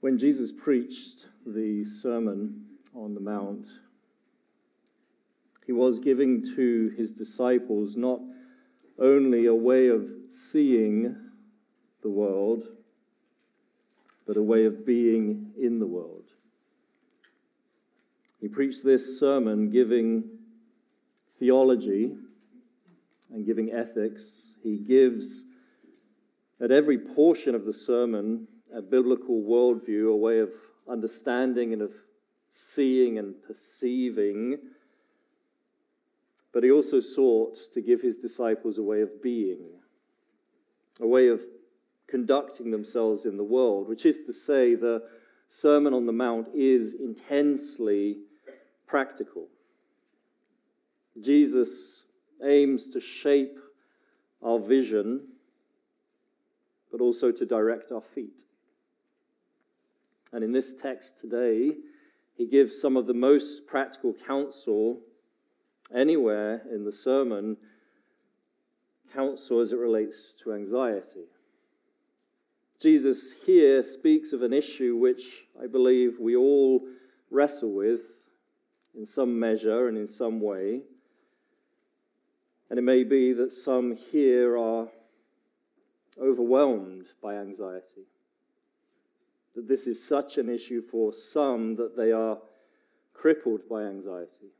When Jesus preached the Sermon on the Mount, he was giving to his disciples not only a way of seeing the world, but a way of being in the world. He preached this sermon giving theology and giving ethics. He gives at every portion of the sermon a biblical worldview, a way of understanding and of seeing and perceiving. But he also sought to give his disciples a way of being, a way of conducting themselves in the world, which is to say, the Sermon on the Mount is intensely practical. Jesus aims to shape our vision, but also to direct our feet. And in this text today, he gives some of the most practical counsel anywhere in the sermon counsel as it relates to anxiety. Jesus here speaks of an issue which I believe we all wrestle with in some measure and in some way. And it may be that some here are overwhelmed by anxiety that this is such an issue for some that they are crippled by anxiety.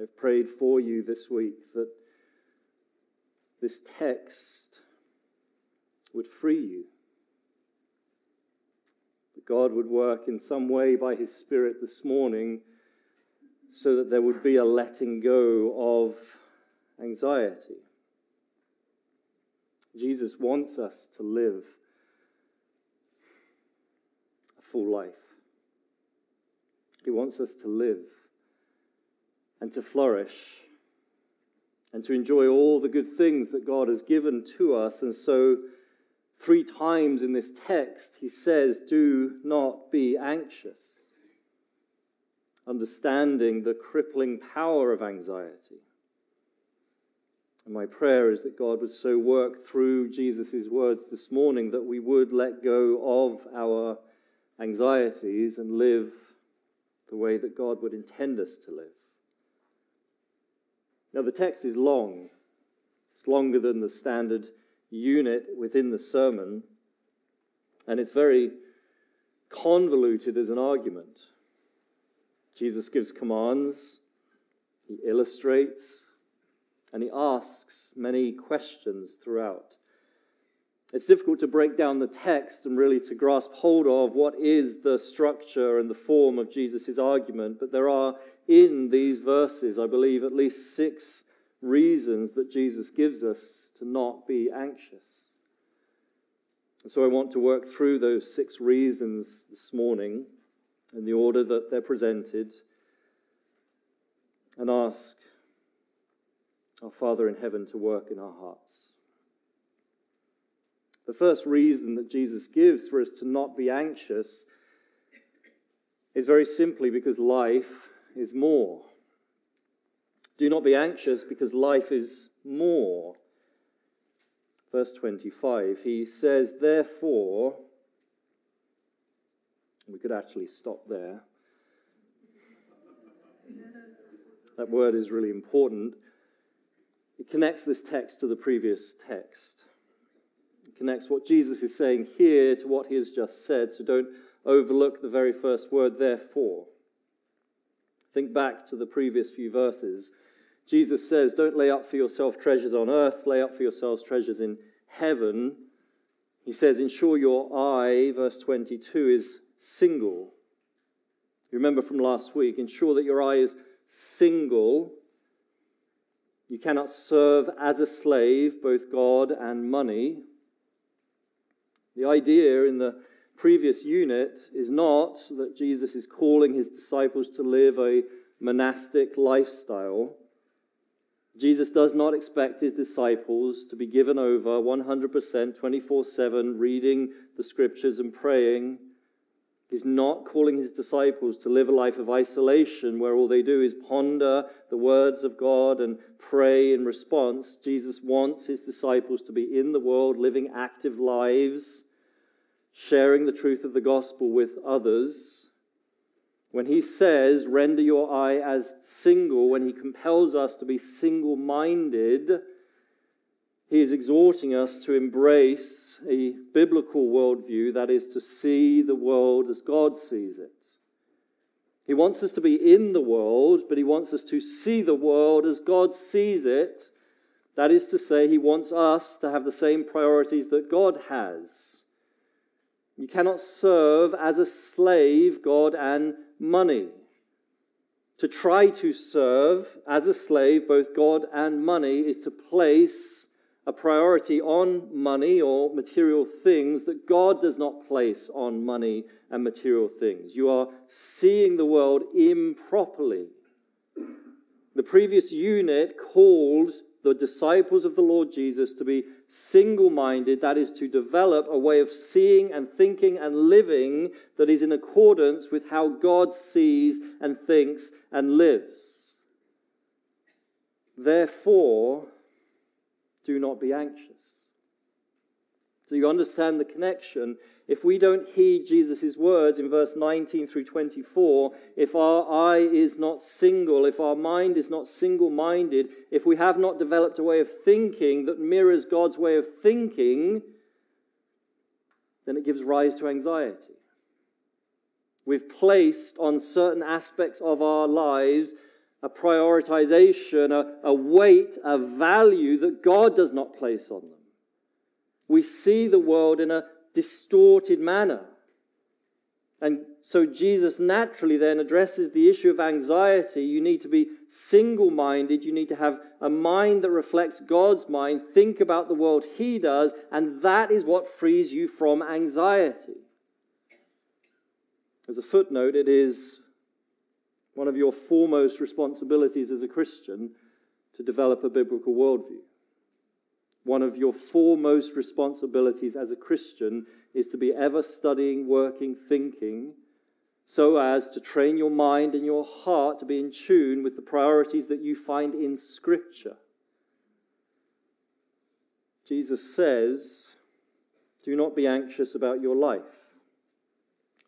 I've prayed for you this week that this text would free you. That God would work in some way by His Spirit this morning so that there would be a letting go of anxiety. Jesus wants us to live full life. He wants us to live and to flourish and to enjoy all the good things that God has given to us. And so, three times in this text, he says, Do not be anxious, understanding the crippling power of anxiety. And my prayer is that God would so work through Jesus' words this morning that we would let go of our anxieties and live the way that God would intend us to live. Now, the text is long, it's longer than the standard unit within the sermon, and it's very convoluted as an argument. Jesus gives commands, he illustrates, and he asks many questions throughout. It's difficult to break down the text and really to grasp hold of what is the structure and the form of Jesus' argument, but there are in these verses, I believe, at least six reasons that Jesus gives us to not be anxious. And so I want to work through those six reasons this morning in the order that they're presented and ask our Father in heaven to work in our hearts. The first reason that Jesus gives for us to not be anxious is very simply because life is more. Do not be anxious because life is more. Verse 25, he says, Therefore, we could actually stop there. That word is really important. It connects this text to the previous text connects what Jesus is saying here to what he has just said, so don't overlook the very first word, therefore. Think back to the previous few verses. Jesus says, Don't lay up for yourself treasures on earth, lay up for yourselves treasures in heaven. He says, Ensure your eye, verse 22, is single. Remember from last week, ensure that your eye is single. You cannot serve as a slave both God and money. The idea in the previous unit is not that Jesus is calling his disciples to live a monastic lifestyle. Jesus does not expect his disciples to be given over 100% 24 7 reading the scriptures and praying. He's not calling his disciples to live a life of isolation where all they do is ponder the words of God and pray in response. Jesus wants his disciples to be in the world, living active lives, sharing the truth of the gospel with others, when he says, render your eye as single, when he compels us to be single minded, he is exhorting us to embrace a biblical worldview that is to see the world as God sees it. He wants us to be in the world, but he wants us to see the world as God sees it. That is to say, he wants us to have the same priorities that God has. You cannot serve as a slave God and money. To try to serve as a slave both God and money is to place a priority on money or material things that God does not place on money and material things. You are seeing the world improperly. The previous unit called the disciples of the Lord Jesus to be single minded, that is, to develop a way of seeing and thinking and living that is in accordance with how God sees and thinks and lives. Therefore, do not be anxious. So you understand the connection. If we don't heed Jesus' words in verse 19 through 24, if our eye is not single, if our mind is not single minded, if we have not developed a way of thinking that mirrors God's way of thinking, then it gives rise to anxiety. We've placed on certain aspects of our lives a prioritization, a, a weight, a value that God does not place on them. We see the world in a distorted manner. And so Jesus naturally then addresses the issue of anxiety. You need to be single minded. You need to have a mind that reflects God's mind. Think about the world He does, and that is what frees you from anxiety. As a footnote, it is one of your foremost responsibilities as a Christian to develop a biblical worldview. One of your foremost responsibilities as a Christian is to be ever studying, working, thinking, so as to train your mind and your heart to be in tune with the priorities that you find in Scripture. Jesus says, Do not be anxious about your life,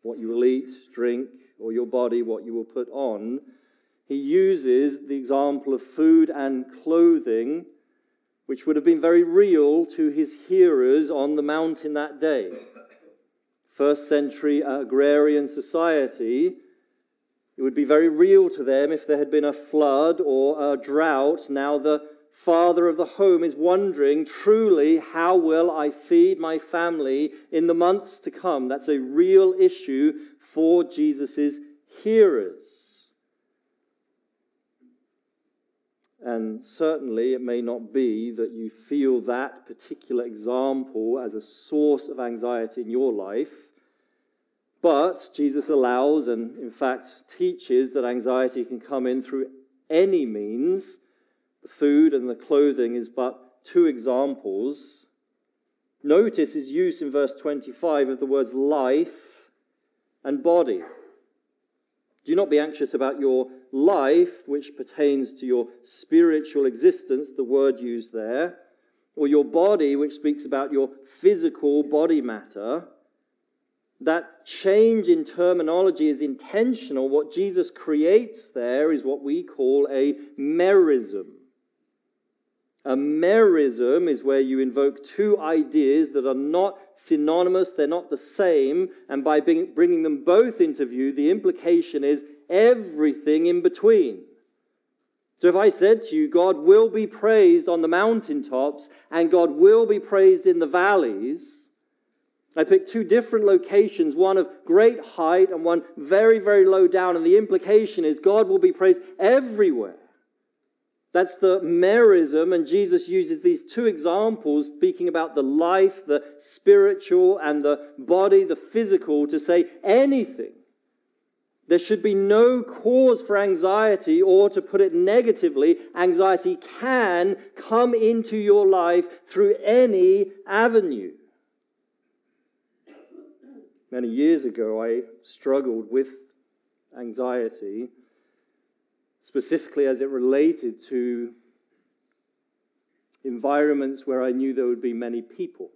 what you will eat, drink, or your body what you will put on, he uses the example of food and clothing, which would have been very real to his hearers on the mountain that day. First century agrarian society, it would be very real to them if there had been a flood or a drought. Now, the father of the home is wondering truly, how will I feed my family in the months to come? That's a real issue for Jesus' hearers. And certainly, it may not be that you feel that particular example as a source of anxiety in your life, but Jesus allows and, in fact, teaches that anxiety can come in through any means. The food and the clothing is but two examples. Notice his use in verse 25 of the words life and body. Do not be anxious about your life, which pertains to your spiritual existence, the word used there, or your body, which speaks about your physical body matter. That change in terminology is intentional. What Jesus creates there is what we call a merism. A merism is where you invoke two ideas that are not synonymous, they're not the same, and by bringing them both into view, the implication is everything in between. So if I said to you, God will be praised on the mountaintops and God will be praised in the valleys, I picked two different locations, one of great height and one very, very low down, and the implication is God will be praised everywhere. That's the merism, and Jesus uses these two examples, speaking about the life, the spiritual, and the body, the physical, to say anything. There should be no cause for anxiety, or to put it negatively, anxiety can come into your life through any avenue. Many years ago, I struggled with anxiety specifically as it related to environments where I knew there would be many people.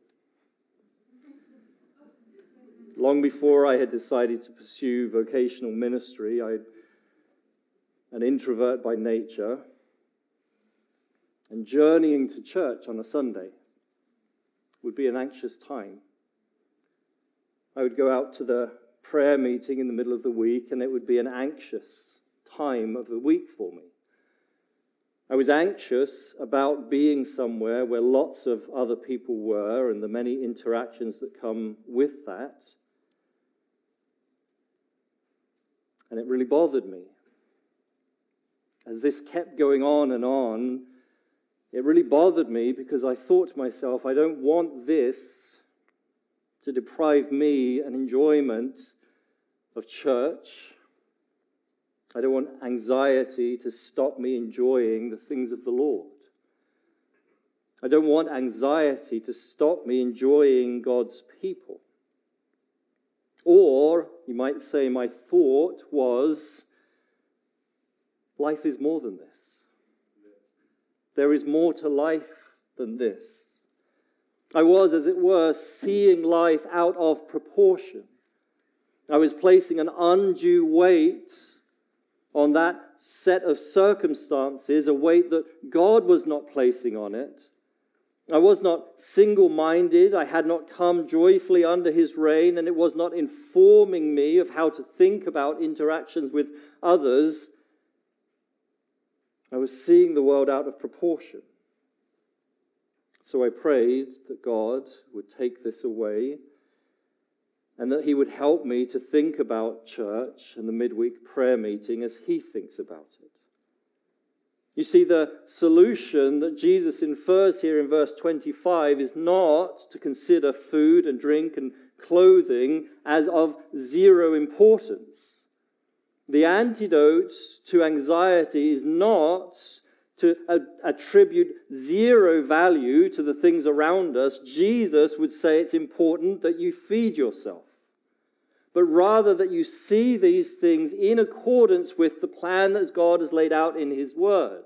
long before I had decided to pursue vocational ministry. I'm an introvert by nature. And journeying to church on a Sunday would be an anxious time. I would go out to the prayer meeting in the middle of the week, and it would be an anxious time of the week for me. I was anxious about being somewhere where lots of other people were and the many interactions that come with that. And it really bothered me. As this kept going on and on, it really bothered me because I thought to myself, I don't want this to deprive me an enjoyment of church. I don't want anxiety to stop me enjoying the things of the Lord. I don't want anxiety to stop me enjoying God's people. Or, you might say, my thought was life is more than this. There is more to life than this. I was, as it were, seeing life out of proportion. I was placing an undue weight on that set of circumstances, a weight that God was not placing on it. I was not single minded. I had not come joyfully under his reign, and it was not informing me of how to think about interactions with others. I was seeing the world out of proportion. So I prayed that God would take this away and that He would help me to think about church and the midweek prayer meeting as He thinks about it. You see, the solution that Jesus infers here in verse 25 is not to consider food and drink and clothing as of zero importance. The antidote to anxiety is not to attribute zero value to the things around us. Jesus would say it's important that you feed yourself, but rather that you see these things in accordance with the plan that God has laid out in His Word.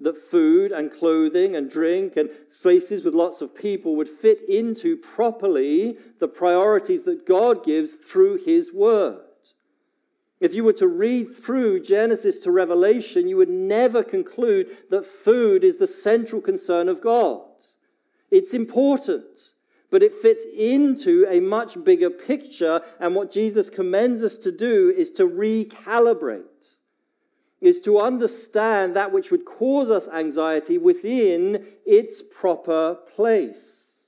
That food and clothing and drink and places with lots of people would fit into properly the priorities that God gives through His Word. If you were to read through Genesis to Revelation, you would never conclude that food is the central concern of God. It's important, but it fits into a much bigger picture, and what Jesus commends us to do is to recalibrate, is to understand that which would cause us anxiety within its proper place.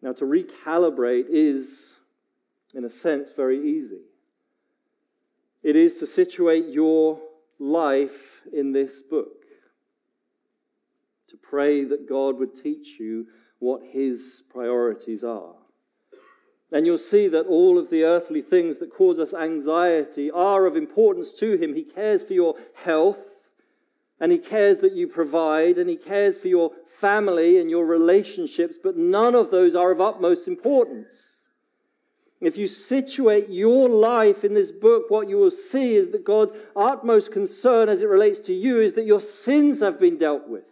Now, to recalibrate is, in a sense, very easy. It is to situate your life in this book, to pray that God would teach you what His priorities are. And you'll see that all of the earthly things that cause us anxiety are of importance to Him. He cares for your health, and He cares that you provide, and He cares for your family and your relationships, but none of those are of utmost importance. If you situate your life in this book, what you will see is that God's utmost concern as it relates to you is that your sins have been dealt with.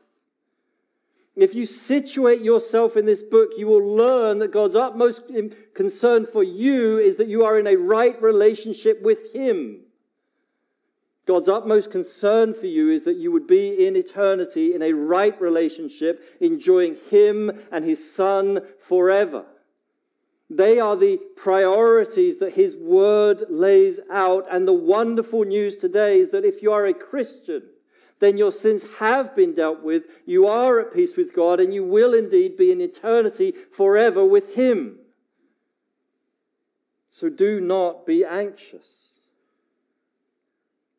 If you situate yourself in this book, you will learn that God's utmost concern for you is that you are in a right relationship with Him. God's utmost concern for you is that you would be in eternity in a right relationship, enjoying Him and His Son forever. They are the priorities that His Word lays out. And the wonderful news today is that if you are a Christian, then your sins have been dealt with. You are at peace with God, and you will indeed be in eternity forever with Him. So do not be anxious,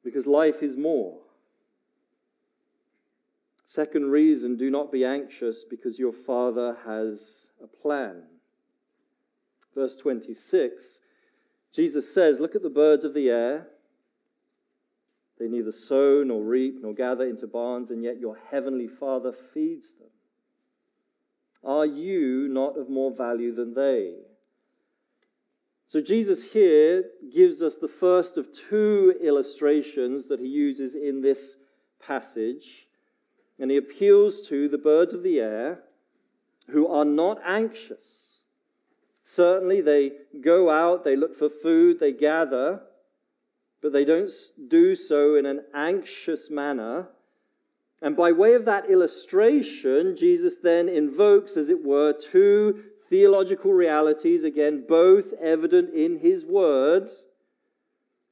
because life is more. Second reason do not be anxious, because your Father has a plan verse 26, Jesus says, Look at the birds of the air. They neither sow nor reap nor gather into barns, and yet your heavenly Father feeds them. Are you not of more value than they? So, Jesus here gives us the first of two illustrations that he uses in this passage. And he appeals to the birds of the air who are not anxious Certainly, they go out, they look for food, they gather, but they don't do so in an anxious manner. And by way of that illustration, Jesus then invokes, as it were, two theological realities, again, both evident in his word,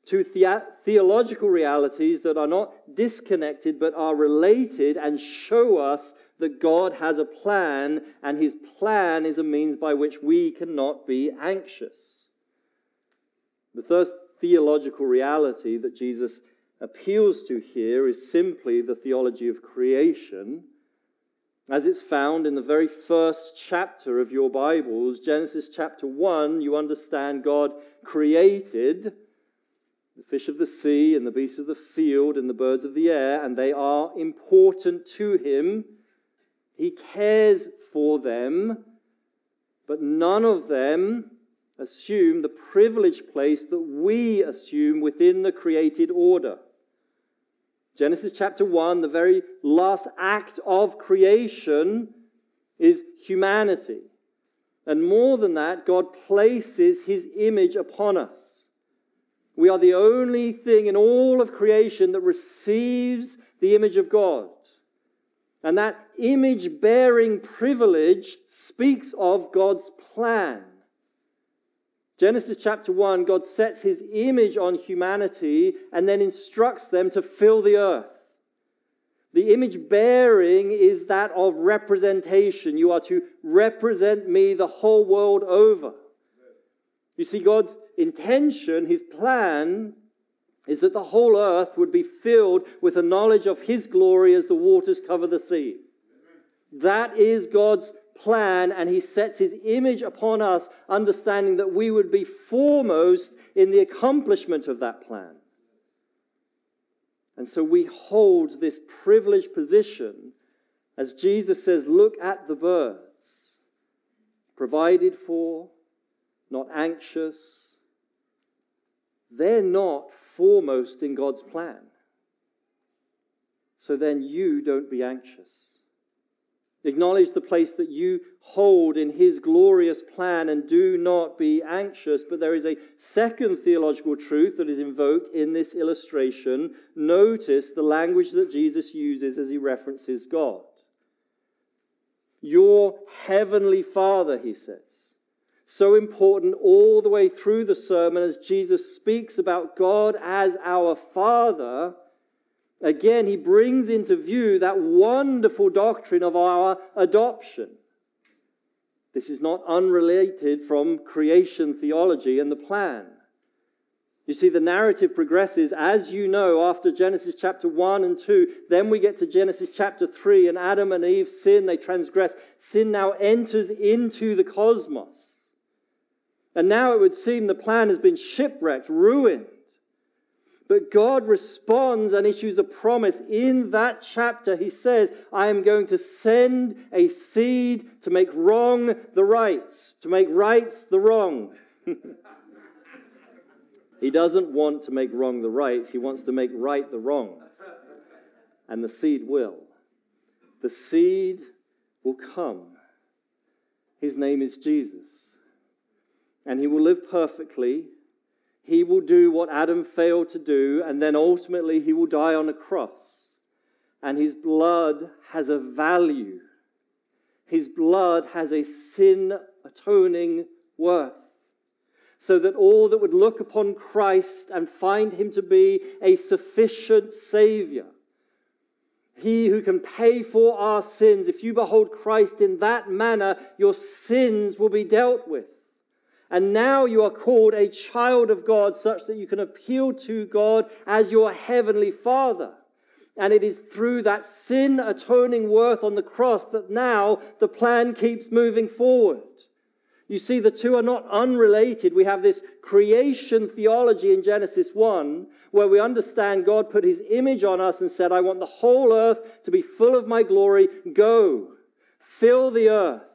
two the- theological realities that are not disconnected but are related and show us that God has a plan, and his plan is a means by which we cannot be anxious. The first theological reality that Jesus appeals to here is simply the theology of creation as it's found in the very first chapter of your Bibles, Genesis chapter 1, you understand God created the fish of the sea and the beasts of the field and the birds of the air, and they are important to Him. He cares for them, but none of them assume the privileged place that we assume within the created order. Genesis chapter 1, the very last act of creation is humanity. And more than that, God places his image upon us. We are the only thing in all of creation that receives the image of God. And that image bearing privilege speaks of God's plan. Genesis chapter 1, God sets his image on humanity and then instructs them to fill the earth. The image bearing is that of representation. You are to represent me the whole world over. You see, God's intention, his plan, is that the whole earth would be filled with a knowledge of his glory as the waters cover the sea. That is God's plan and he sets his image upon us, understanding that we would be foremost in the accomplishment of that plan. And so we hold this privileged position as Jesus says, Look at the birds, provided for, not anxious. They're not foremost in God's plan. So then you don't be anxious. Acknowledge the place that you hold in His glorious plan and do not be anxious. But there is a second theological truth that is invoked in this illustration. Notice the language that Jesus uses as He references God. Your heavenly Father, He says. So important all the way through the sermon as Jesus speaks about God as our Father Again, he brings into view that wonderful doctrine of our adoption. This is not unrelated from creation theology and the plan. You see, the narrative progresses, as you know, after Genesis chapter 1 and 2. Then we get to Genesis chapter 3, and Adam and Eve sin, they transgress. Sin now enters into the cosmos. And now it would seem the plan has been shipwrecked, ruined. But God responds and issues a promise. In that chapter, he says, I am going to send a seed to make wrong the rights, to make rights the wrong. he doesn't want to make wrong the rights, he wants to make right the wrongs. And the seed will. The seed will come. His name is Jesus. And he will live perfectly he will do what Adam failed to do, and then ultimately he will die on a cross. And his blood has a value. His blood has a sin atoning worth. So that all that would look upon Christ and find him to be a sufficient Savior, he who can pay for our sins, if you behold Christ in that manner, your sins will be dealt with. And now you are called a child of God, such that you can appeal to God as your heavenly Father. And it is through that sin atoning worth on the cross that now the plan keeps moving forward. You see, the two are not unrelated. We have this creation theology in Genesis 1, where we understand God put his image on us and said, I want the whole earth to be full of my glory. Go, fill the earth.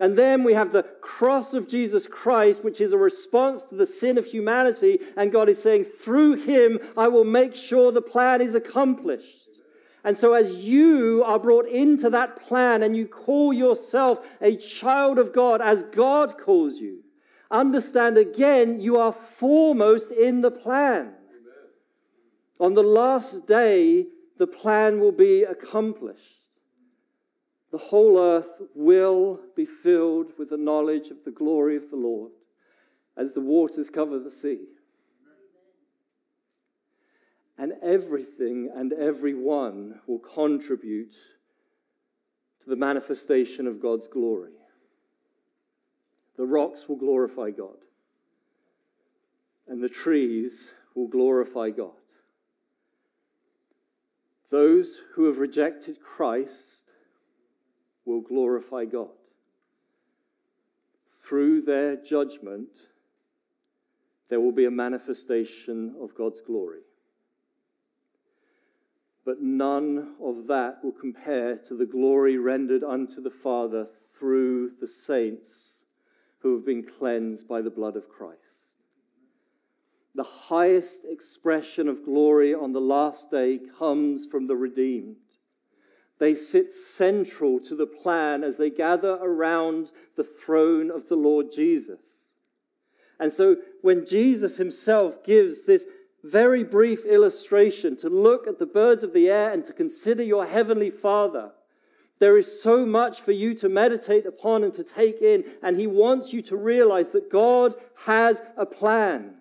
And then we have the cross of Jesus Christ, which is a response to the sin of humanity. And God is saying, through him, I will make sure the plan is accomplished. And so, as you are brought into that plan and you call yourself a child of God, as God calls you, understand again you are foremost in the plan. Amen. On the last day, the plan will be accomplished. The whole earth will be filled with the knowledge of the glory of the Lord as the waters cover the sea. And everything and everyone will contribute to the manifestation of God's glory. The rocks will glorify God, and the trees will glorify God. Those who have rejected Christ will glorify God. Through their judgment, there will be a manifestation of God's glory. But none of that will compare to the glory rendered unto the Father through the saints who have been cleansed by the blood of Christ. The highest expression of glory on the last day comes from the redeemed. They sit central to the plan as they gather around the throne of the Lord Jesus. And so when Jesus himself gives this very brief illustration to look at the birds of the air and to consider your heavenly Father, there is so much for you to meditate upon and to take in. And he wants you to realize that God has a plan.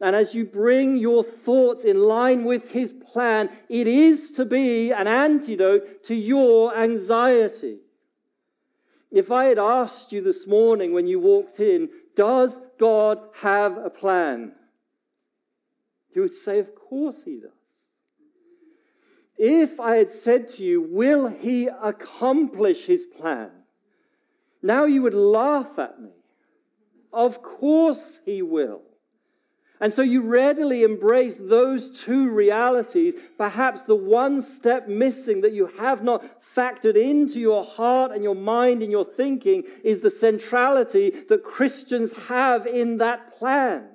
And as you bring your thoughts in line with his plan, it is to be an antidote to your anxiety. If I had asked you this morning when you walked in, does God have a plan? You would say, Of course he does. If I had said to you, Will he accomplish his plan? Now you would laugh at me. Of course he will. And so you readily embrace those two realities. Perhaps the one step missing that you have not factored into your heart and your mind and your thinking is the centrality that Christians have in that plan.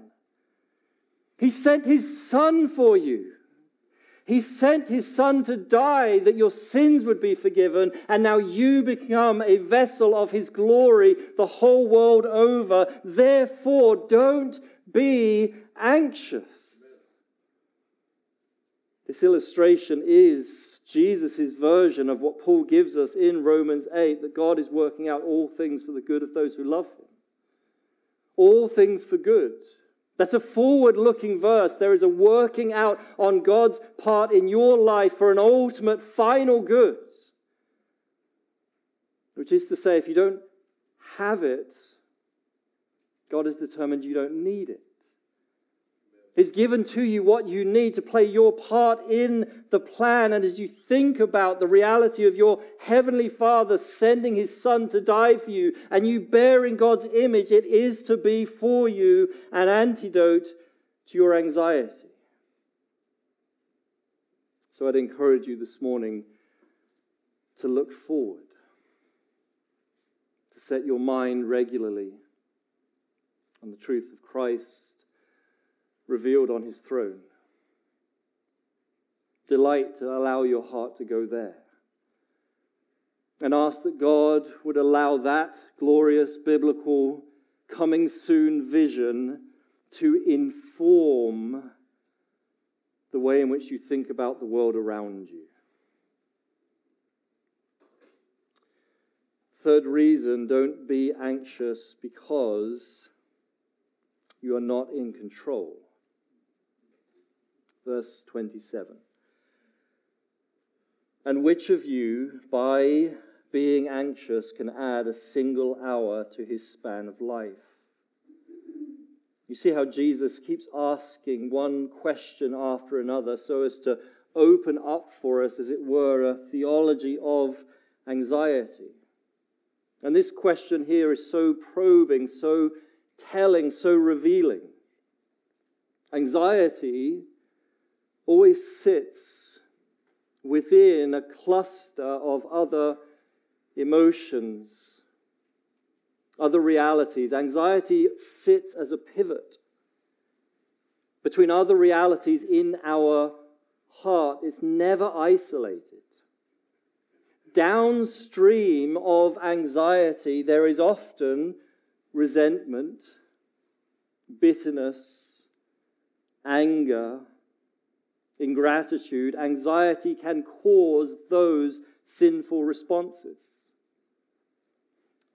He sent his son for you. He sent his son to die that your sins would be forgiven, and now you become a vessel of his glory the whole world over. Therefore, don't be anxious. This illustration is Jesus' version of what Paul gives us in Romans 8 that God is working out all things for the good of those who love him. All things for good. That's a forward looking verse. There is a working out on God's part in your life for an ultimate final good. Which is to say, if you don't have it, God has determined you don't need it. He's given to you what you need to play your part in the plan. And as you think about the reality of your heavenly Father sending his Son to die for you and you bearing God's image, it is to be for you an antidote to your anxiety. So I'd encourage you this morning to look forward, to set your mind regularly on the truth of Christ revealed on his throne. Delight to allow your heart to go there. And ask that God would allow that glorious biblical coming soon vision to inform the way in which you think about the world around you. Third reason don't be anxious because you are not in control verse 27. And which of you, by being anxious, can add a single hour to his span of life? You see how Jesus keeps asking one question after another so as to open up for us, as it were, a theology of anxiety. And this question here is so probing, so telling, so revealing. Anxiety always sits within a cluster of other emotions, other realities. Anxiety sits as a pivot between other realities in our heart It's never isolated. Downstream of anxiety, there is often resentment, bitterness, anger, ingratitude. Anxiety can cause those sinful responses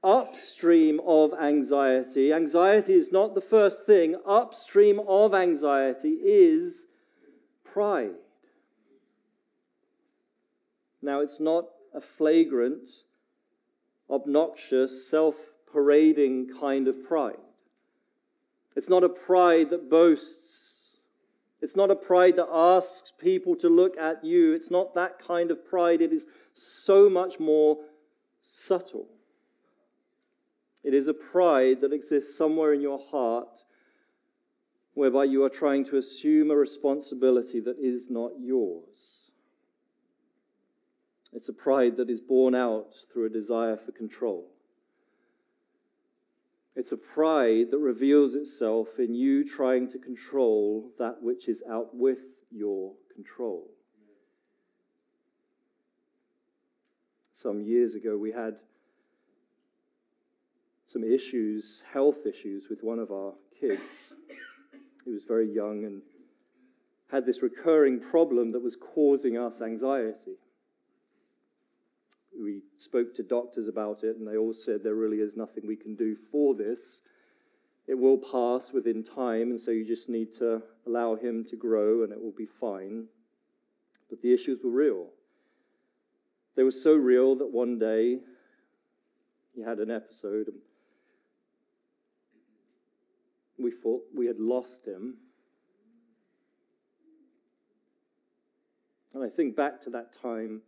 upstream of anxiety. Anxiety is not the first thing, upstream of anxiety is pride. Now, it's not a flagrant, obnoxious, self parading kind of pride. It's not a pride that boasts. It's not a pride that asks people to look at you. It's not that kind of pride. It is so much more subtle. It is a pride that exists somewhere in your heart whereby you are trying to assume a responsibility that is not yours. It's a pride that is born out through a desire for control. It's a pride that reveals itself in you trying to control that which is out with your control. Some years ago, we had some issues, health issues, with one of our kids. He was very young and had this recurring problem that was causing us anxiety. We spoke to doctors about it, and they all said there really is nothing we can do for this. It will pass within time, and so you just need to allow him to grow, and it will be fine. But the issues were real. They were so real that one day he had an episode and we thought we had lost him. And I think back to that time,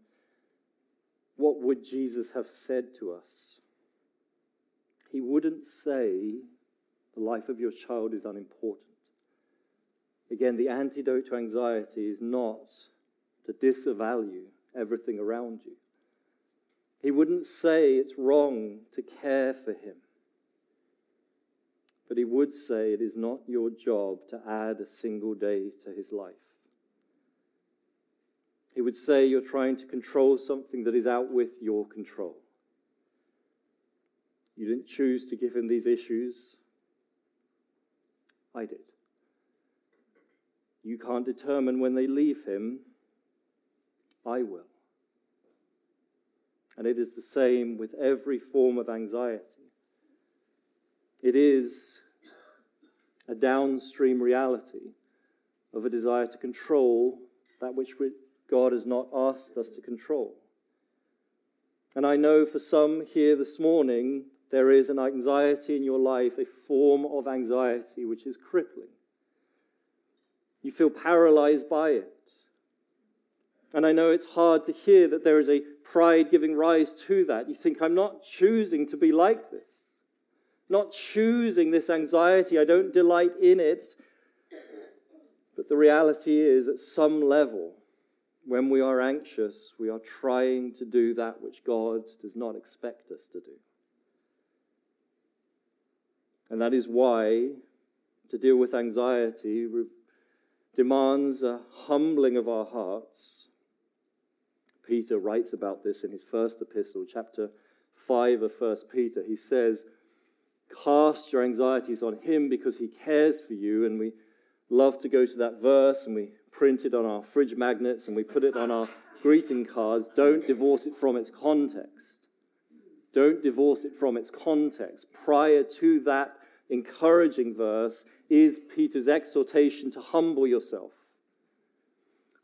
what would Jesus have said to us? He wouldn't say, the life of your child is unimportant. Again, the antidote to anxiety is not to disvalue everything around you. He wouldn't say it's wrong to care for him. But he would say it is not your job to add a single day to his life. He would say you're trying to control something that is out with your control. You didn't choose to give him these issues. I did. You can't determine when they leave him. I will. And it is the same with every form of anxiety. It is a downstream reality of a desire to control that which God has not asked us to control. And I know for some here this morning, there is an anxiety in your life, a form of anxiety which is crippling. You feel paralyzed by it. And I know it's hard to hear that there is a pride giving rise to that. You think, I'm not choosing to be like this not choosing this anxiety. I don't delight in it. But the reality is, at some level, when we are anxious, we are trying to do that which God does not expect us to do. And that is why to deal with anxiety demands a humbling of our hearts. Peter writes about this in his first epistle, chapter 5 of 1 Peter. He says, Cast your anxieties on Him because He cares for you. And we love to go to that verse and we print it on our fridge magnets and we put it on our greeting cards. Don't divorce it from its context. Don't divorce it from its context. Prior to that encouraging verse is Peter's exhortation to humble yourself.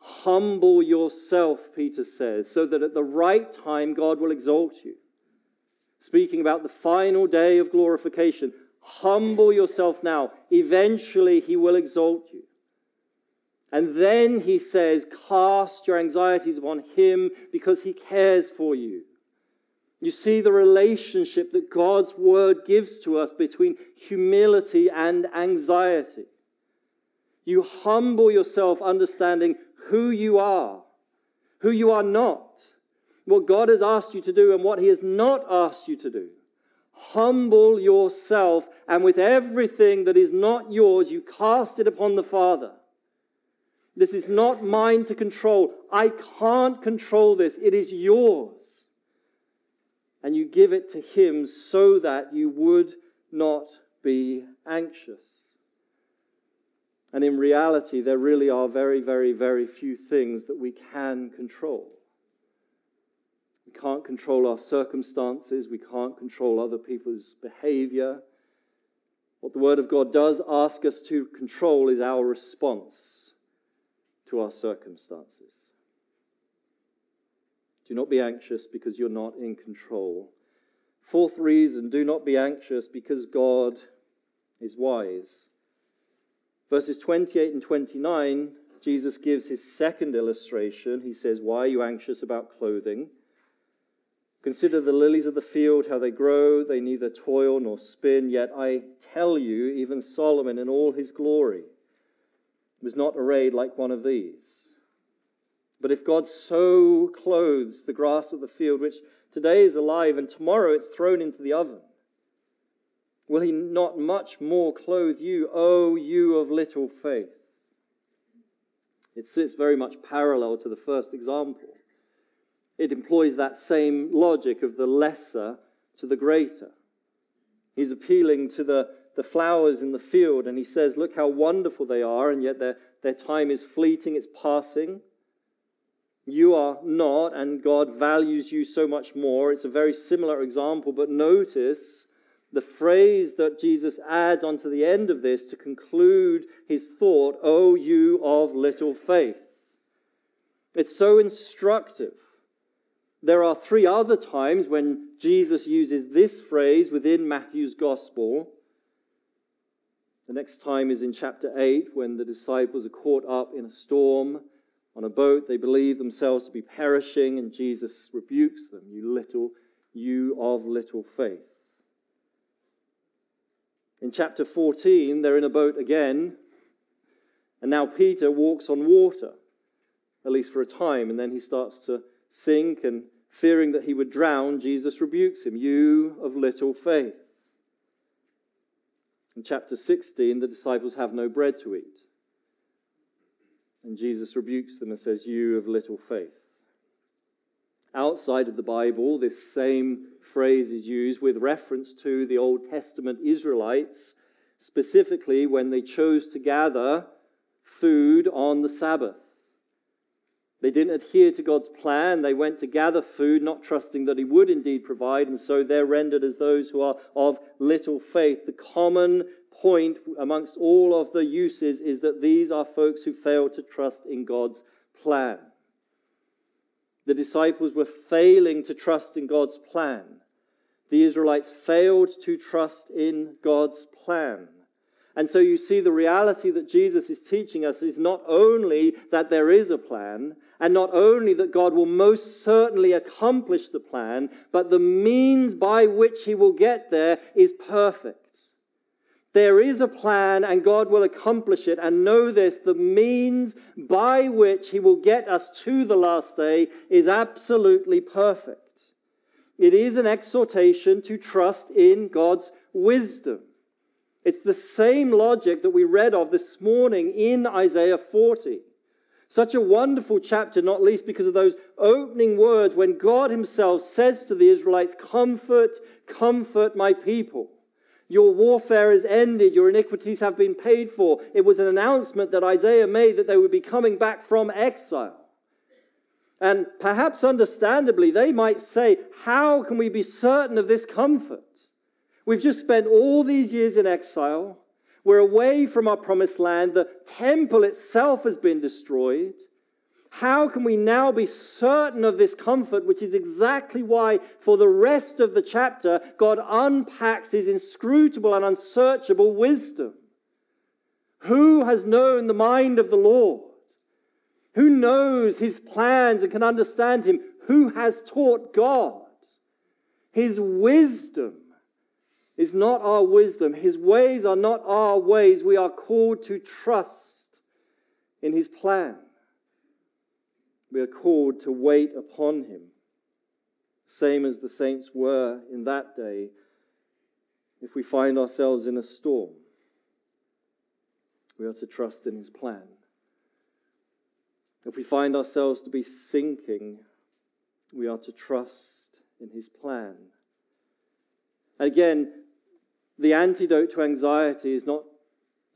Humble yourself, Peter says, so that at the right time God will exalt you speaking about the final day of glorification. Humble yourself now. Eventually, he will exalt you. And then he says, Cast your anxieties upon him because he cares for you. You see the relationship that God's word gives to us between humility and anxiety. You humble yourself, understanding who you are, who you are not what God has asked you to do and what He has not asked you to do. Humble yourself, and with everything that is not yours, you cast it upon the Father. This is not mine to control. I can't control this. It is yours. And you give it to Him so that you would not be anxious. And in reality, there really are very, very, very few things that we can control. We can't control our circumstances, we can't control other people's behavior. What the Word of God does ask us to control is our response to our circumstances. Do not be anxious because you're not in control. Fourth reason do not be anxious because God is wise. Verses 28 and 29, Jesus gives his second illustration. He says, Why are you anxious about clothing? Consider the lilies of the field, how they grow. They neither toil nor spin. Yet I tell you, even Solomon in all his glory was not arrayed like one of these. But if God so clothes the grass of the field, which today is alive and tomorrow it's thrown into the oven, will he not much more clothe you, O you of little faith? It sits very much parallel to the first example it employs that same logic of the lesser to the greater. He's appealing to the, the flowers in the field and he says, Look how wonderful they are, and yet their, their time is fleeting, it's passing. You are not, and God values you so much more. It's a very similar example, but notice the phrase that Jesus adds onto the end of this to conclude his thought, O you of little faith. It's so instructive. There are three other times when Jesus uses this phrase within Matthew's gospel. The next time is in chapter 8 when the disciples are caught up in a storm on a boat. They believe themselves to be perishing, and Jesus rebukes them, You little, you of little faith. In chapter 14, they're in a boat again, and now Peter walks on water, at least for a time, and then he starts to sink and Fearing that he would drown, Jesus rebukes him, You of little faith. In chapter 16, the disciples have no bread to eat. And Jesus rebukes them and says, You of little faith. Outside of the Bible, this same phrase is used with reference to the Old Testament Israelites, specifically when they chose to gather food on the Sabbath. They didn't adhere to God's plan. They went to gather food, not trusting that He would indeed provide, and so they're rendered as those who are of little faith. The common point amongst all of the uses is that these are folks who fail to trust in God's plan. The disciples were failing to trust in God's plan. The Israelites failed to trust in God's plan. And so you see the reality that Jesus is teaching us is not only that there is a plan, and not only that God will most certainly accomplish the plan, but the means by which he will get there is perfect. There is a plan and God will accomplish it. And know this the means by which he will get us to the last day is absolutely perfect. It is an exhortation to trust in God's wisdom. It's the same logic that we read of this morning in Isaiah 40. Such a wonderful chapter, not least because of those opening words when God Himself says to the Israelites, Comfort, comfort my people. Your warfare is ended, your iniquities have been paid for. It was an announcement that Isaiah made that they would be coming back from exile. And perhaps understandably, they might say, How can we be certain of this comfort? We've just spent all these years in exile. We're away from our promised land. The temple itself has been destroyed. How can we now be certain of this comfort, which is exactly why, for the rest of the chapter, God unpacks his inscrutable and unsearchable wisdom? Who has known the mind of the Lord? Who knows his plans and can understand him? Who has taught God? His wisdom is not our wisdom. His ways are not our ways. We are called to trust in His plan. We are called to wait upon Him, same as the saints were in that day if we find ourselves in a storm. We are to trust in His plan. If we find ourselves to be sinking, we are to trust in his plan. Again, the antidote to anxiety is not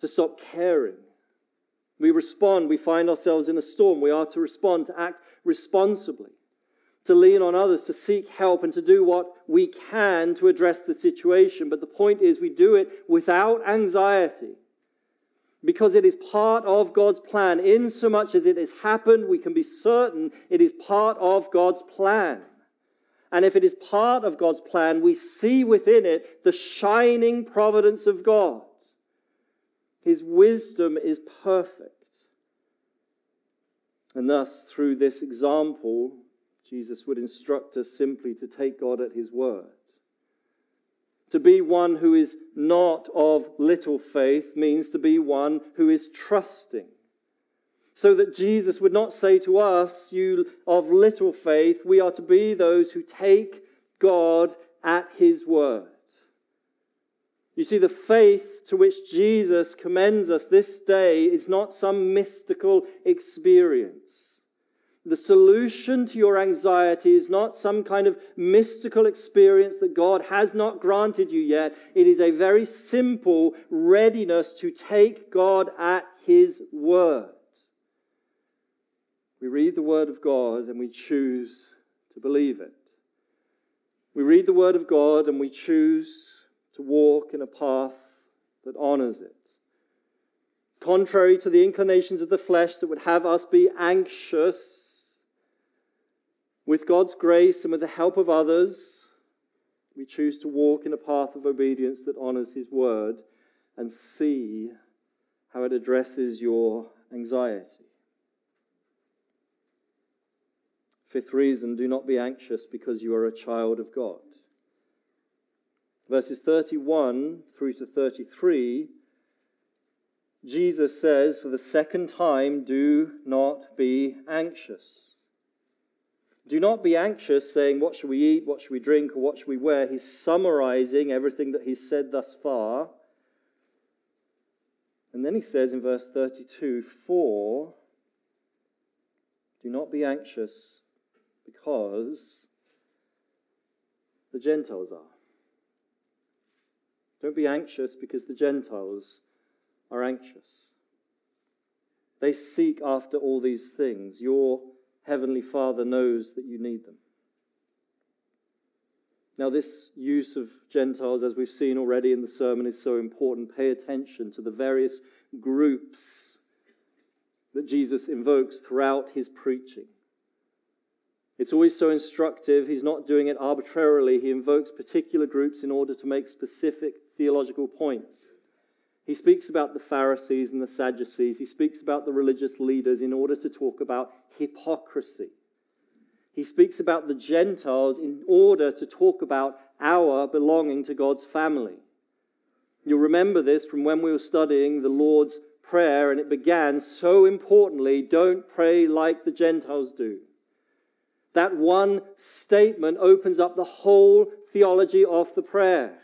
to stop caring. We respond, we find ourselves in a storm. We are to respond, to act responsibly, to lean on others, to seek help, and to do what we can to address the situation. But the point is, we do it without anxiety because it is part of God's plan. In so much as it has happened, we can be certain it is part of God's plan. And if it is part of God's plan, we see within it the shining providence of God. His wisdom is perfect. And thus, through this example, Jesus would instruct us simply to take God at His word. To be one who is not of little faith means to be one who is trusting. So that Jesus would not say to us, You of little faith, we are to be those who take God at His word. You see, the faith to which Jesus commends us this day is not some mystical experience. The solution to your anxiety is not some kind of mystical experience that God has not granted you yet. It is a very simple readiness to take God at His word. We read the Word of God and we choose to believe it. We read the Word of God and we choose to walk in a path that honors it. Contrary to the inclinations of the flesh that would have us be anxious, with God's grace and with the help of others, we choose to walk in a path of obedience that honors His Word and see how it addresses your anxiety. Fifth reason do not be anxious because you are a child of God. Verses 31 through to 33, Jesus says for the second time, Do not be anxious. Do not be anxious, saying, What shall we eat? What shall we drink? Or what shall we wear? He's summarizing everything that he's said thus far. And then he says in verse 32 For do not be anxious because the Gentiles are. Don't be anxious because the Gentiles are anxious. They seek after all these things. Your heavenly Father knows that you need them. Now, this use of Gentiles, as we've seen already in the sermon, is so important. Pay attention to the various groups that Jesus invokes throughout his preaching. It's always so instructive. He's not doing it arbitrarily. He invokes particular groups in order to make specific theological points. He speaks about the Pharisees and the Sadducees. He speaks about the religious leaders in order to talk about hypocrisy. He speaks about the Gentiles in order to talk about our belonging to God's family. You'll remember this from when we were studying the Lord's Prayer, and it began so importantly don't pray like the Gentiles do. That one statement opens up the whole theology of the prayer.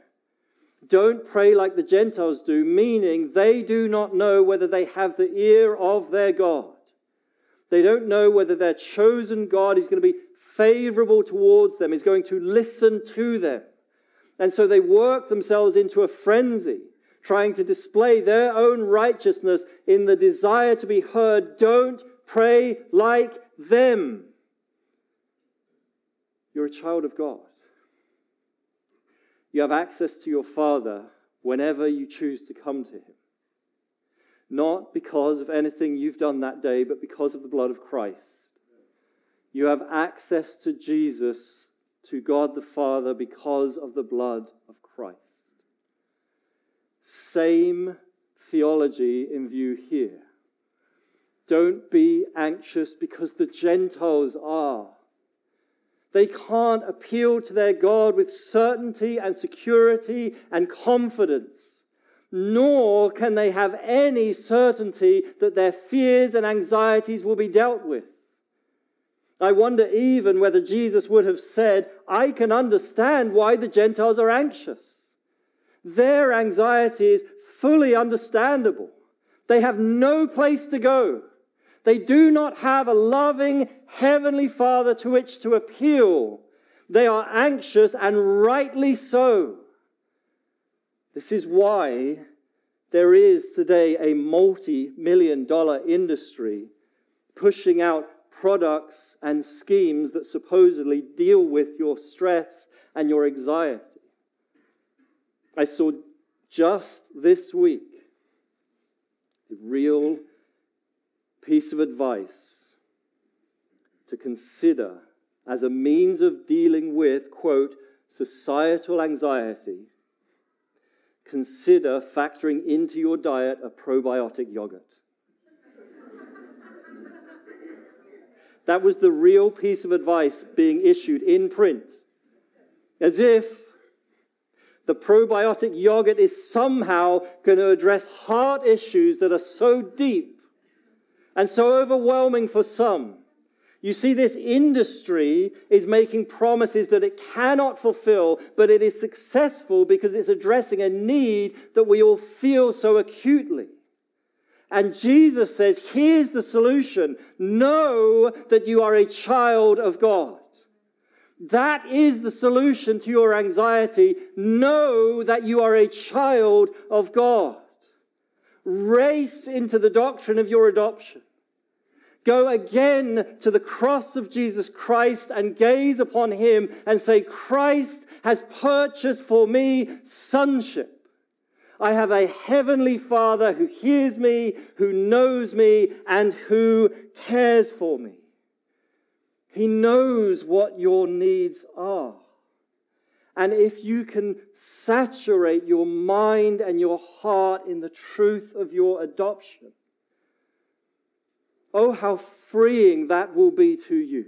Don't pray like the Gentiles do, meaning they do not know whether they have the ear of their God. They don't know whether their chosen God is going to be favorable towards them, is going to listen to them. And so they work themselves into a frenzy, trying to display their own righteousness in the desire to be heard. Don't pray like them. You're a child of God. You have access to your Father whenever you choose to come to Him. Not because of anything you've done that day, but because of the blood of Christ. You have access to Jesus, to God the Father, because of the blood of Christ. Same theology in view here. Don't be anxious because the Gentiles are. They can't appeal to their God with certainty and security and confidence, nor can they have any certainty that their fears and anxieties will be dealt with. I wonder even whether Jesus would have said, I can understand why the Gentiles are anxious. Their anxiety is fully understandable. They have no place to go. They do not have a loving heavenly Father to which to appeal. They are anxious and rightly so. This is why there is today a multi million dollar industry pushing out products and schemes that supposedly deal with your stress and your anxiety. I saw just this week a real piece of advice to consider as a means of dealing with, quote, societal anxiety. Consider factoring into your diet a probiotic yogurt. That was the real piece of advice being issued in print. As if the probiotic yogurt is somehow going to address heart issues that are so deep and so overwhelming for some. You see, this industry is making promises that it cannot fulfill, but it is successful because it's addressing a need that we all feel so acutely. And Jesus says, here's the solution know that you are a child of God. That is the solution to your anxiety. Know that you are a child of God. Race into the doctrine of your adoption. Go again to the cross of Jesus Christ and gaze upon him and say, Christ has purchased for me sonship. I have a heavenly Father who hears me, who knows me, and who cares for me. He knows what your needs are. And if you can saturate your mind and your heart in the truth of your adoption, oh, how freeing that will be to you.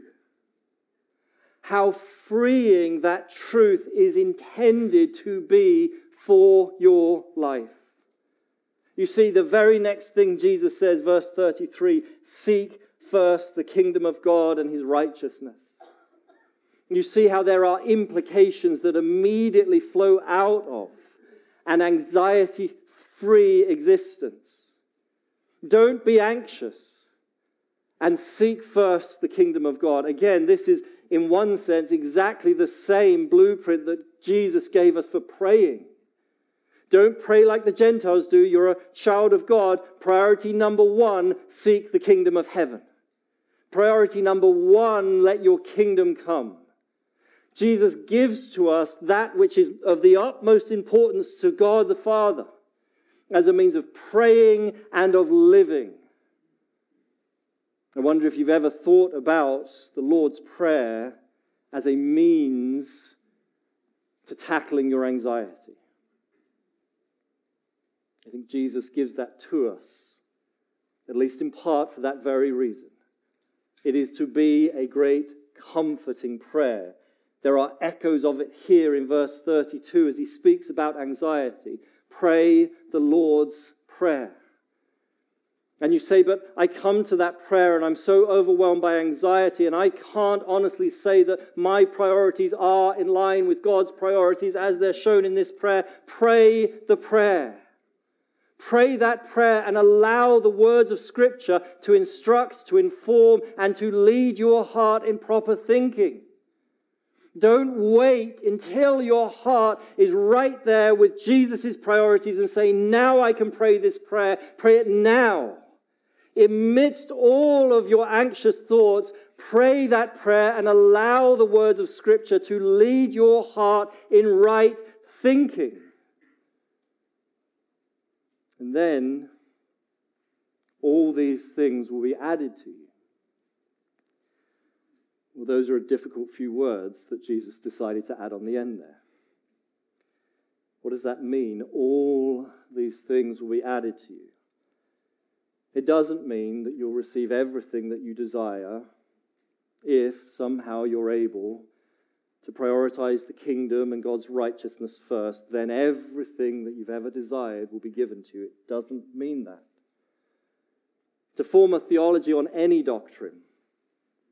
How freeing that truth is intended to be for your life. You see, the very next thing Jesus says, verse 33 seek first the kingdom of God and his righteousness. You see how there are implications that immediately flow out of an anxiety free existence. Don't be anxious and seek first the kingdom of God. Again, this is in one sense exactly the same blueprint that Jesus gave us for praying. Don't pray like the Gentiles do. You're a child of God. Priority number one seek the kingdom of heaven. Priority number one let your kingdom come. Jesus gives to us that which is of the utmost importance to God the Father as a means of praying and of living. I wonder if you've ever thought about the Lord's Prayer as a means to tackling your anxiety. I think Jesus gives that to us, at least in part for that very reason. It is to be a great comforting prayer. There are echoes of it here in verse 32 as he speaks about anxiety. Pray the Lord's Prayer. And you say, but I come to that prayer and I'm so overwhelmed by anxiety, and I can't honestly say that my priorities are in line with God's priorities as they're shown in this prayer. Pray the prayer. Pray that prayer and allow the words of Scripture to instruct, to inform, and to lead your heart in proper thinking. Don't wait until your heart is right there with Jesus' priorities and say, Now I can pray this prayer. Pray it now. Amidst all of your anxious thoughts, pray that prayer and allow the words of Scripture to lead your heart in right thinking. And then all these things will be added to you. Well, those are a difficult few words that Jesus decided to add on the end there. What does that mean? All these things will be added to you. It doesn't mean that you'll receive everything that you desire if somehow you're able to prioritize the kingdom and God's righteousness first, then everything that you've ever desired will be given to you. It doesn't mean that. To form a theology on any doctrine,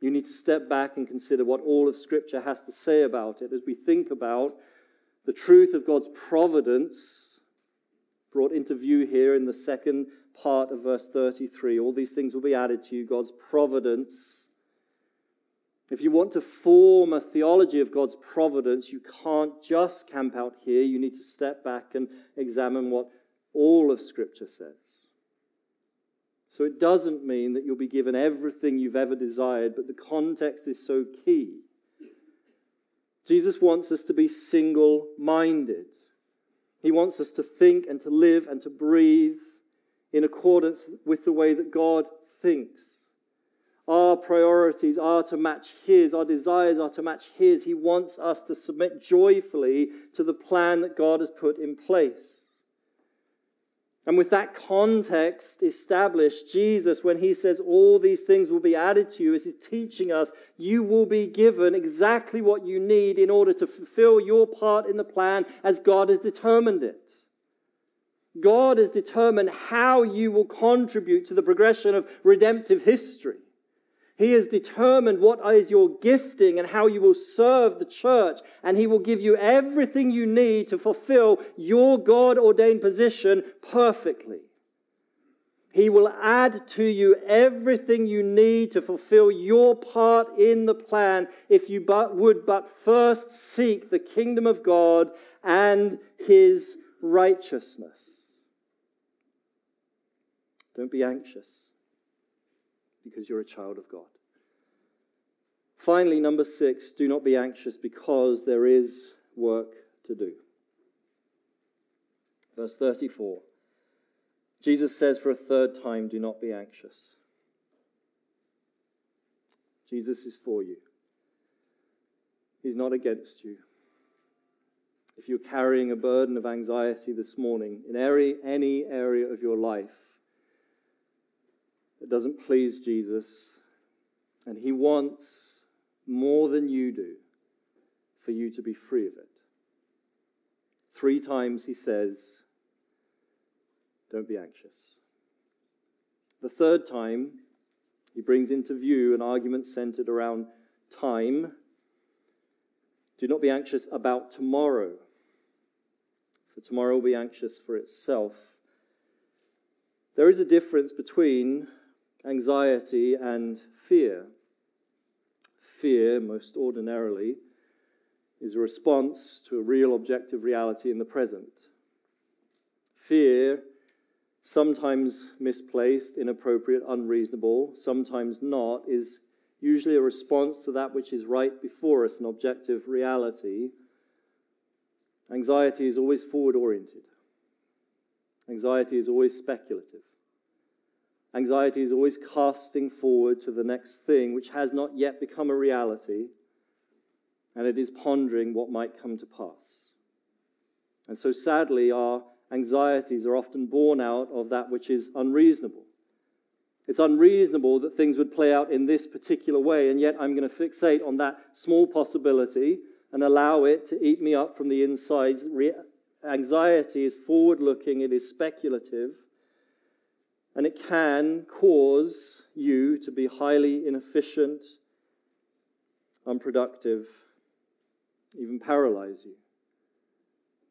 you need to step back and consider what all of Scripture has to say about it as we think about the truth of God's providence, brought into view here in the second part of verse 33. All these things will be added to you, God's providence. If you want to form a theology of God's providence, you can't just camp out here. You need to step back and examine what all of Scripture says. So it doesn't mean that you'll be given everything you've ever desired, but the context is so key. Jesus wants us to be single minded. He wants us to think and to live and to breathe in accordance with the way that God thinks. Our priorities are to match His, our desires are to match His. He wants us to submit joyfully to the plan that God has put in place. And with that context established, Jesus, when he says all these things will be added to you, is teaching us you will be given exactly what you need in order to fulfill your part in the plan as God has determined it. God has determined how you will contribute to the progression of redemptive history. He has determined what is your gifting and how you will serve the church, and He will give you everything you need to fulfill your God ordained position perfectly. He will add to you everything you need to fulfill your part in the plan if you but would but first seek the kingdom of God and His righteousness. Don't be anxious because you're a child of God. Finally, number six, do not be anxious because there is work to do. Verse 34 Jesus says for a third time, Do not be anxious. Jesus is for you, He's not against you. If you're carrying a burden of anxiety this morning in any area of your life, that doesn't please Jesus, and He wants more than you do for you to be free of it. Three times He says, Don't be anxious. The third time, He brings into view an argument centered around time. Do not be anxious about tomorrow, for tomorrow will be anxious for itself. There is a difference between anxiety, and fear. Fear, most ordinarily, is a response to a real objective reality in the present. Fear, sometimes misplaced, inappropriate, unreasonable, sometimes not, is usually a response to that which is right before us, an objective reality. Anxiety is always forward oriented. Anxiety is always speculative. Anxiety is always casting forward to the next thing which has not yet become a reality, and it is pondering what might come to pass. And so, sadly, our anxieties are often born out of that which is unreasonable. It's unreasonable that things would play out in this particular way, and yet I'm going to fixate on that small possibility and allow it to eat me up from the inside. Anxiety is forward looking, it is speculative, and it can cause you to be highly inefficient, unproductive, even paralyze you.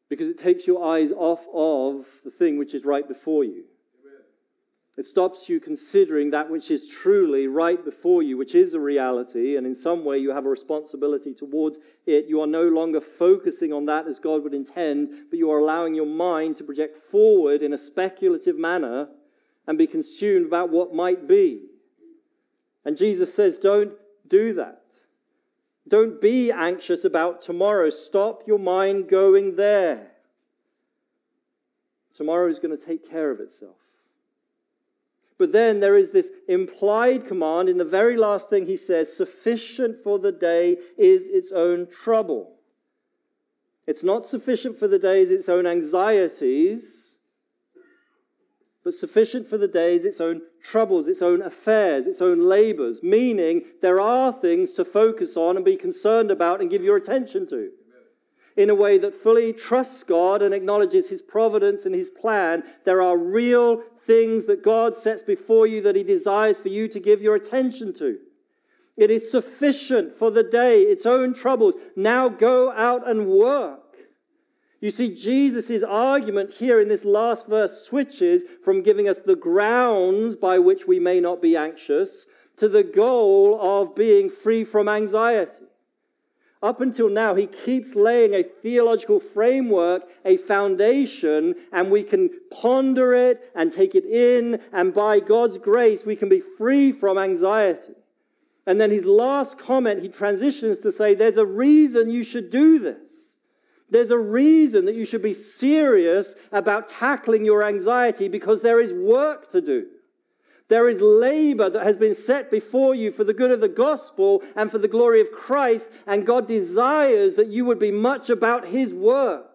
Because it takes your eyes off of the thing which is right before you. It stops you considering that which is truly right before you, which is a reality, and in some way you have a responsibility towards it. You are no longer focusing on that as God would intend, but you are allowing your mind to project forward in a speculative manner and be consumed about what might be. And Jesus says, don't do that. Don't be anxious about tomorrow. Stop your mind going there. Tomorrow is going to take care of itself. But then there is this implied command in the very last thing he says sufficient for the day is its own trouble. It's not sufficient for the day is its own anxieties but sufficient for the day is its own troubles, its own affairs, its own labors, meaning there are things to focus on and be concerned about and give your attention to. In a way that fully trusts God and acknowledges His providence and His plan, there are real things that God sets before you that He desires for you to give your attention to. It is sufficient for the day, its own troubles. Now go out and work. You see, Jesus' argument here in this last verse switches from giving us the grounds by which we may not be anxious to the goal of being free from anxiety. Up until now, he keeps laying a theological framework, a foundation, and we can ponder it and take it in, and by God's grace, we can be free from anxiety. And then his last comment, he transitions to say, There's a reason you should do this. There's a reason that you should be serious about tackling your anxiety because there is work to do. There is labor that has been set before you for the good of the gospel and for the glory of Christ, and God desires that you would be much about His work.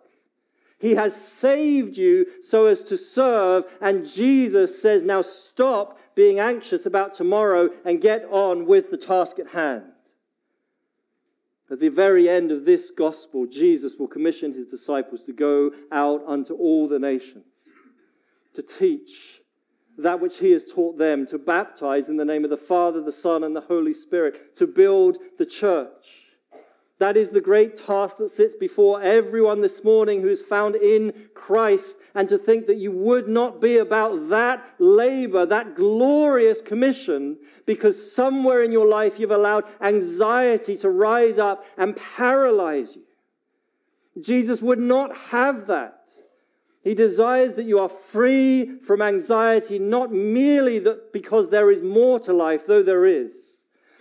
He has saved you so as to serve, and Jesus says, Now stop being anxious about tomorrow and get on with the task at hand. At the very end of this gospel, Jesus will commission his disciples to go out unto all the nations, to teach that which he has taught them, to baptize in the name of the Father, the Son, and the Holy Spirit, to build the church. That is the great task that sits before everyone this morning who is found in Christ. And to think that you would not be about that labor, that glorious commission, because somewhere in your life you've allowed anxiety to rise up and paralyze you. Jesus would not have that. He desires that you are free from anxiety, not merely that because there is more to life, though there is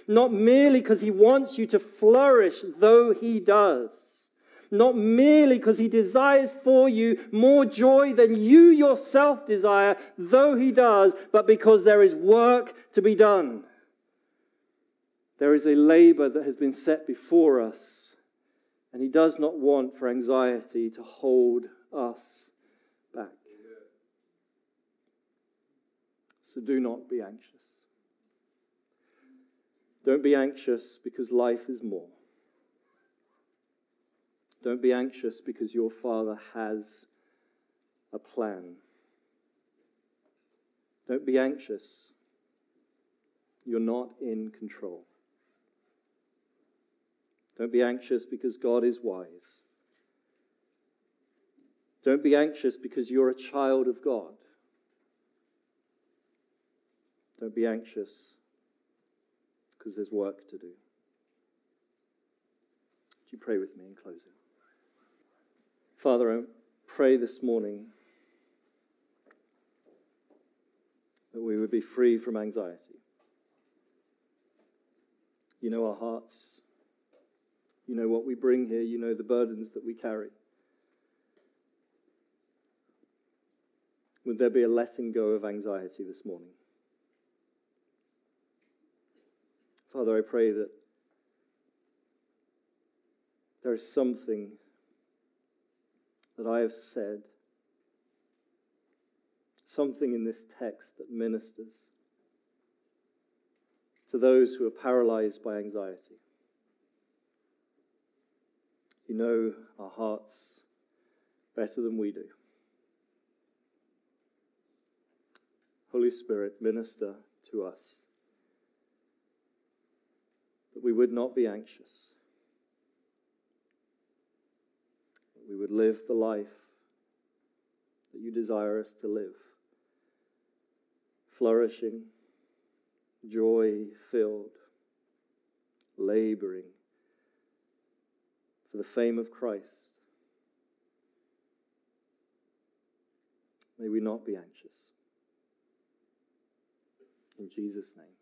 not merely because he wants you to flourish, though he does. Not merely because he desires for you more joy than you yourself desire, though he does, but because there is work to be done. There is a labor that has been set before us, and he does not want for anxiety to hold us back. So do not be anxious. Don't be anxious because life is more. Don't be anxious because your Father has a plan. Don't be anxious. You're not in control. Don't be anxious because God is wise. Don't be anxious because you're a child of God. Don't be anxious because there's work to do. Would you pray with me in closing? Father, I pray this morning that we would be free from anxiety. You know our hearts. You know what we bring here. You know the burdens that we carry. Would there be a letting go of anxiety this morning? Father, I pray that there is something that I have said, something in this text that ministers to those who are paralyzed by anxiety. You know our hearts better than we do. Holy Spirit, minister to us that we would not be anxious, that we would live the life that you desire us to live, flourishing, joy filled, laboring for the fame of Christ. May we not be anxious. In Jesus' name.